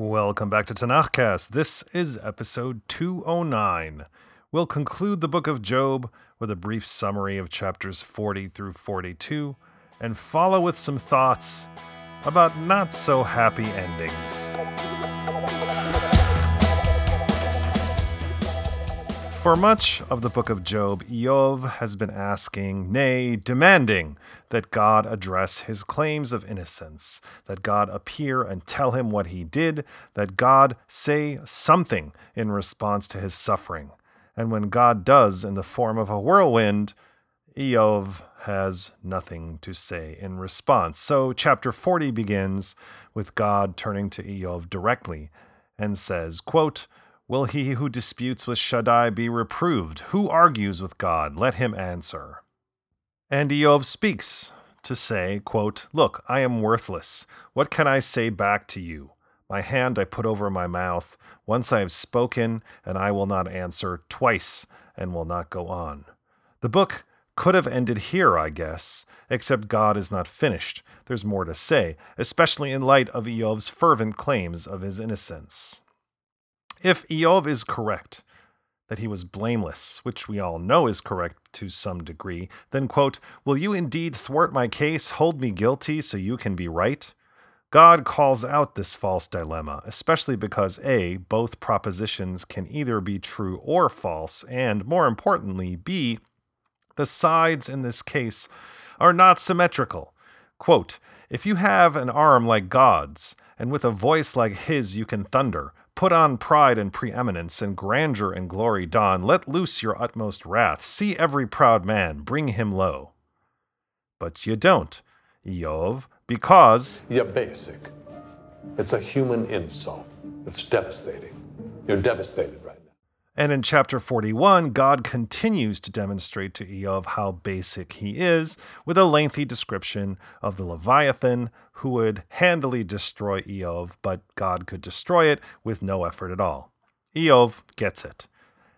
Welcome back to Tanakhcast. This is episode 209. We'll conclude the book of Job with a brief summary of chapters 40 through 42 and follow with some thoughts about not so happy endings. For much of the book of Job, Eov has been asking, nay, demanding, that God address his claims of innocence, that God appear and tell him what he did, that God say something in response to his suffering. And when God does in the form of a whirlwind, Eov has nothing to say in response. So, chapter 40 begins with God turning to Eov directly and says, quote, Will he who disputes with Shaddai be reproved? Who argues with God? Let him answer. And Eov speaks to say, quote, Look, I am worthless. What can I say back to you? My hand I put over my mouth. Once I have spoken, and I will not answer twice, and will not go on. The book could have ended here, I guess, except God is not finished. There's more to say, especially in light of Eov's fervent claims of his innocence. If Eov is correct, that he was blameless, which we all know is correct to some degree, then, quote, Will you indeed thwart my case, hold me guilty so you can be right? God calls out this false dilemma, especially because A, both propositions can either be true or false, and more importantly, B, the sides in this case are not symmetrical. Quote, If you have an arm like God's, and with a voice like his you can thunder, Put on pride and preeminence, and grandeur and glory don. Let loose your utmost wrath. See every proud man, bring him low. But you don't, Eov, because. You're basic. It's a human insult. It's devastating. You're devastated. And in chapter 41, God continues to demonstrate to Eov how basic he is with a lengthy description of the Leviathan, who would handily destroy Eov, but God could destroy it with no effort at all. Eov gets it,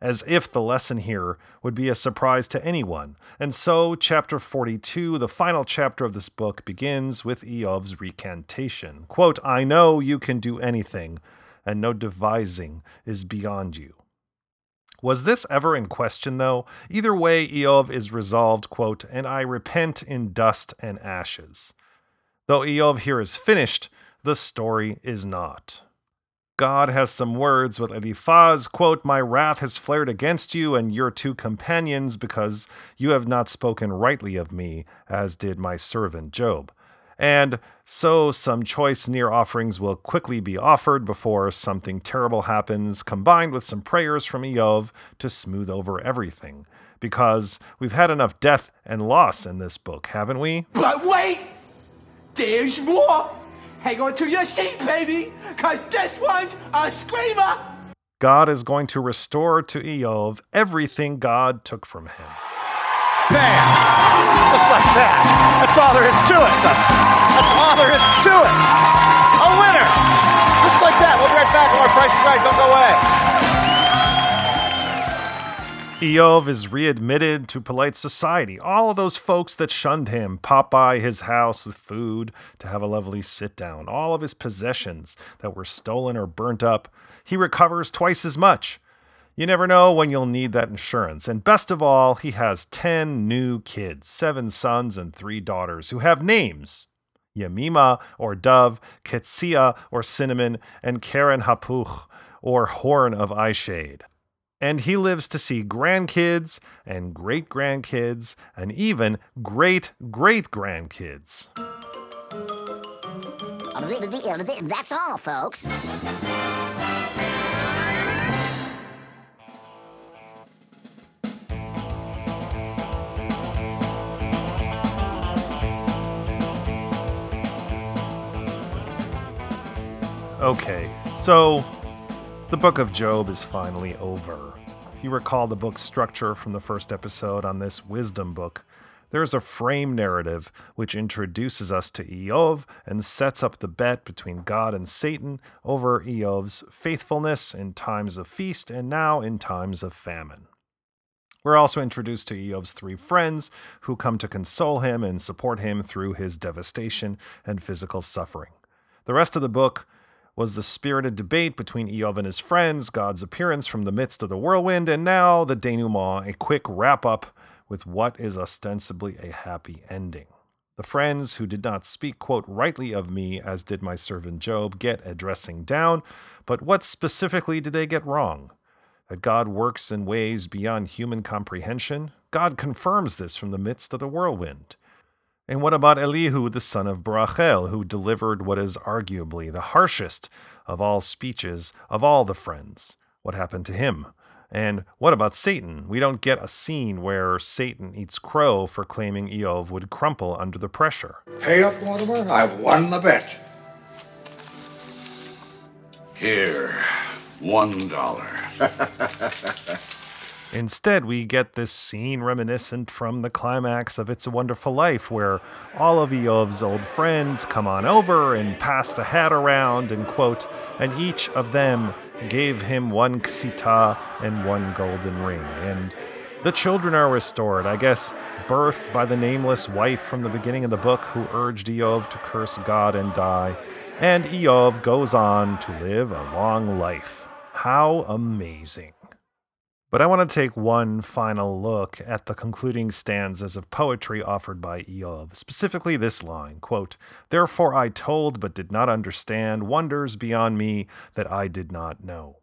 as if the lesson here would be a surprise to anyone. And so, chapter 42, the final chapter of this book, begins with Eov's recantation. Quote, I know you can do anything, and no devising is beyond you. Was this ever in question, though? Either way, Eov is resolved, quote, and I repent in dust and ashes. Though Eov here is finished, the story is not. God has some words with Eliphaz, quote, My wrath has flared against you and your two companions because you have not spoken rightly of me, as did my servant Job. And so some choice near offerings will quickly be offered before something terrible happens, combined with some prayers from Eov to smooth over everything. Because we've had enough death and loss in this book, haven't we? But wait! There's more! Hang on to your seat, baby! Cause this one's a screamer! God is going to restore to Eov everything God took from him. Bam! Just like that. That's all there is to it, Dustin. That's all there is to it. A winner! Just like that. We'll be right back. More Price is Right. Don't go away. Eov is readmitted to polite society. All of those folks that shunned him pop by his house with food to have a lovely sit down. All of his possessions that were stolen or burnt up, he recovers twice as much. You never know when you'll need that insurance. And best of all, he has 10 new kids, seven sons and three daughters, who have names Yamima or Dove, Ketsia or Cinnamon, and Keren Happuch or Horn of Eyeshade and he lives to see grandkids and great grandkids and even great great grandkids. That's all, folks. Okay, so the book of Job is finally over. If you recall the book's structure from the first episode on this wisdom book, there is a frame narrative which introduces us to Eov and sets up the bet between God and Satan over Eov's faithfulness in times of feast and now in times of famine. We're also introduced to Eov's three friends who come to console him and support him through his devastation and physical suffering. The rest of the book was the spirited debate between Eov and his friends, God's appearance from the midst of the whirlwind, and now the denouement, a quick wrap up with what is ostensibly a happy ending. The friends who did not speak, quote, rightly of me, as did my servant Job, get a dressing down, but what specifically did they get wrong? That God works in ways beyond human comprehension? God confirms this from the midst of the whirlwind. And what about Elihu, the son of Barachel, who delivered what is arguably the harshest of all speeches of all the friends? What happened to him? And what about Satan? We don't get a scene where Satan eats crow for claiming Eov would crumple under the pressure. Pay up, Mortimer. I've won the bet. Here, one dollar. Instead, we get this scene reminiscent from the climax of It's a Wonderful Life, where all of Eov's old friends come on over and pass the hat around and quote, and each of them gave him one ksita and one golden ring. And the children are restored, I guess, birthed by the nameless wife from the beginning of the book who urged Eov to curse God and die. And Eov goes on to live a long life. How amazing. But I want to take one final look at the concluding stanzas of poetry offered by Eov, specifically this line quote, Therefore I told but did not understand wonders beyond me that I did not know.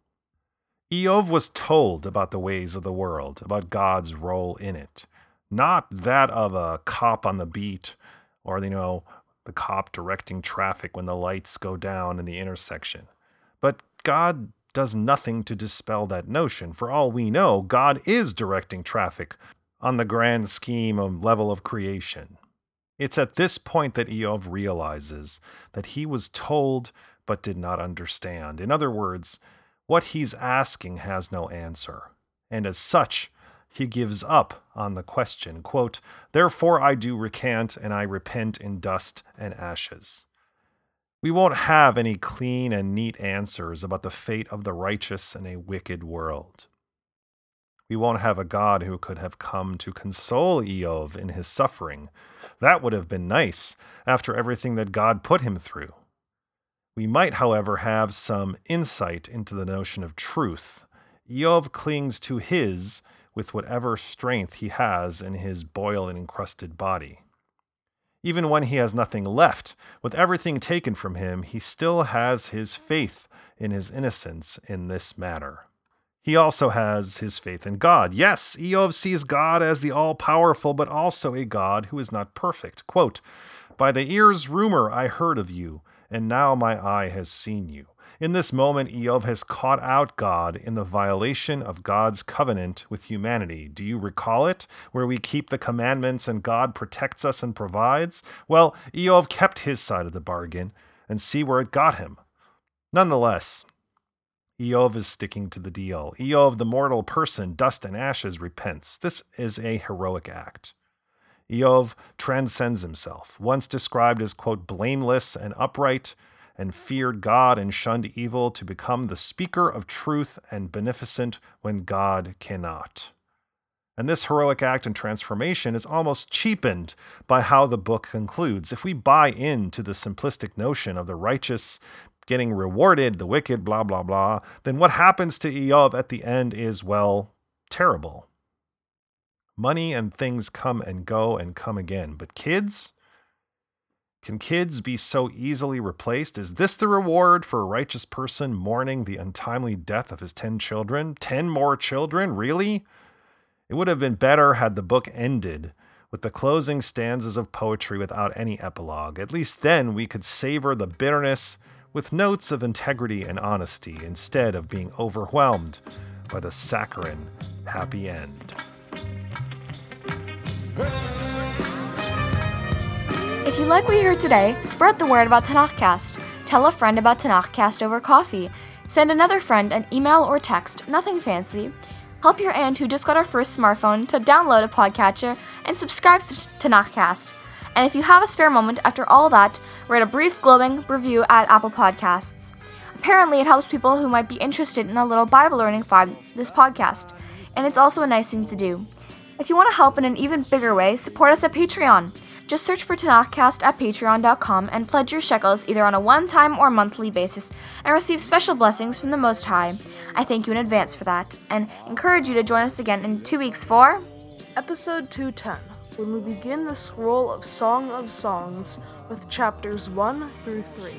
Eov was told about the ways of the world, about God's role in it, not that of a cop on the beat or, you know, the cop directing traffic when the lights go down in the intersection. But God does nothing to dispel that notion. For all we know, God is directing traffic on the grand scheme of level of creation. It's at this point that Eov realizes that he was told but did not understand. In other words, what he's asking has no answer. And as such, he gives up on the question. Quote, Therefore I do recant, and I repent in dust and ashes. We won't have any clean and neat answers about the fate of the righteous in a wicked world. We won't have a God who could have come to console Eov in his suffering. That would have been nice after everything that God put him through. We might, however, have some insight into the notion of truth. Eov clings to his with whatever strength he has in his boil and encrusted body. Even when he has nothing left, with everything taken from him, he still has his faith in his innocence in this matter. He also has his faith in God. Yes, Eov sees God as the all powerful, but also a God who is not perfect. Quote, By the ear's rumor I heard of you, and now my eye has seen you. In this moment, Eov has caught out God in the violation of God's covenant with humanity. Do you recall it? Where we keep the commandments and God protects us and provides? Well, Eov kept his side of the bargain, and see where it got him. Nonetheless, Eov is sticking to the deal. Eov, the mortal person, dust and ashes, repents. This is a heroic act. Eov transcends himself, once described as, quote, blameless and upright and feared God and shunned evil to become the speaker of truth and beneficent when God cannot. And this heroic act and transformation is almost cheapened by how the book concludes. If we buy into the simplistic notion of the righteous getting rewarded, the wicked, blah, blah, blah, then what happens to Eov at the end is, well, terrible. Money and things come and go and come again. But kids, can kids be so easily replaced? Is this the reward for a righteous person mourning the untimely death of his 10 children? 10 more children? Really? It would have been better had the book ended with the closing stanzas of poetry without any epilogue. At least then we could savor the bitterness with notes of integrity and honesty instead of being overwhelmed by the saccharine happy end. If you like what you heard today, spread the word about Tanakhcast. Tell a friend about Tanakhcast over coffee. Send another friend an email or text, nothing fancy. Help your aunt who just got her first smartphone to download a podcatcher and subscribe to Tanakhcast. And if you have a spare moment after all that, write a brief glowing review at Apple Podcasts. Apparently, it helps people who might be interested in a little Bible learning from this podcast, and it's also a nice thing to do. If you want to help in an even bigger way, support us at Patreon. Just search for Tanakhcast at patreon.com and pledge your shekels either on a one time or monthly basis and receive special blessings from the Most High. I thank you in advance for that and encourage you to join us again in two weeks for Episode 210, when we begin the scroll of Song of Songs with chapters 1 through 3.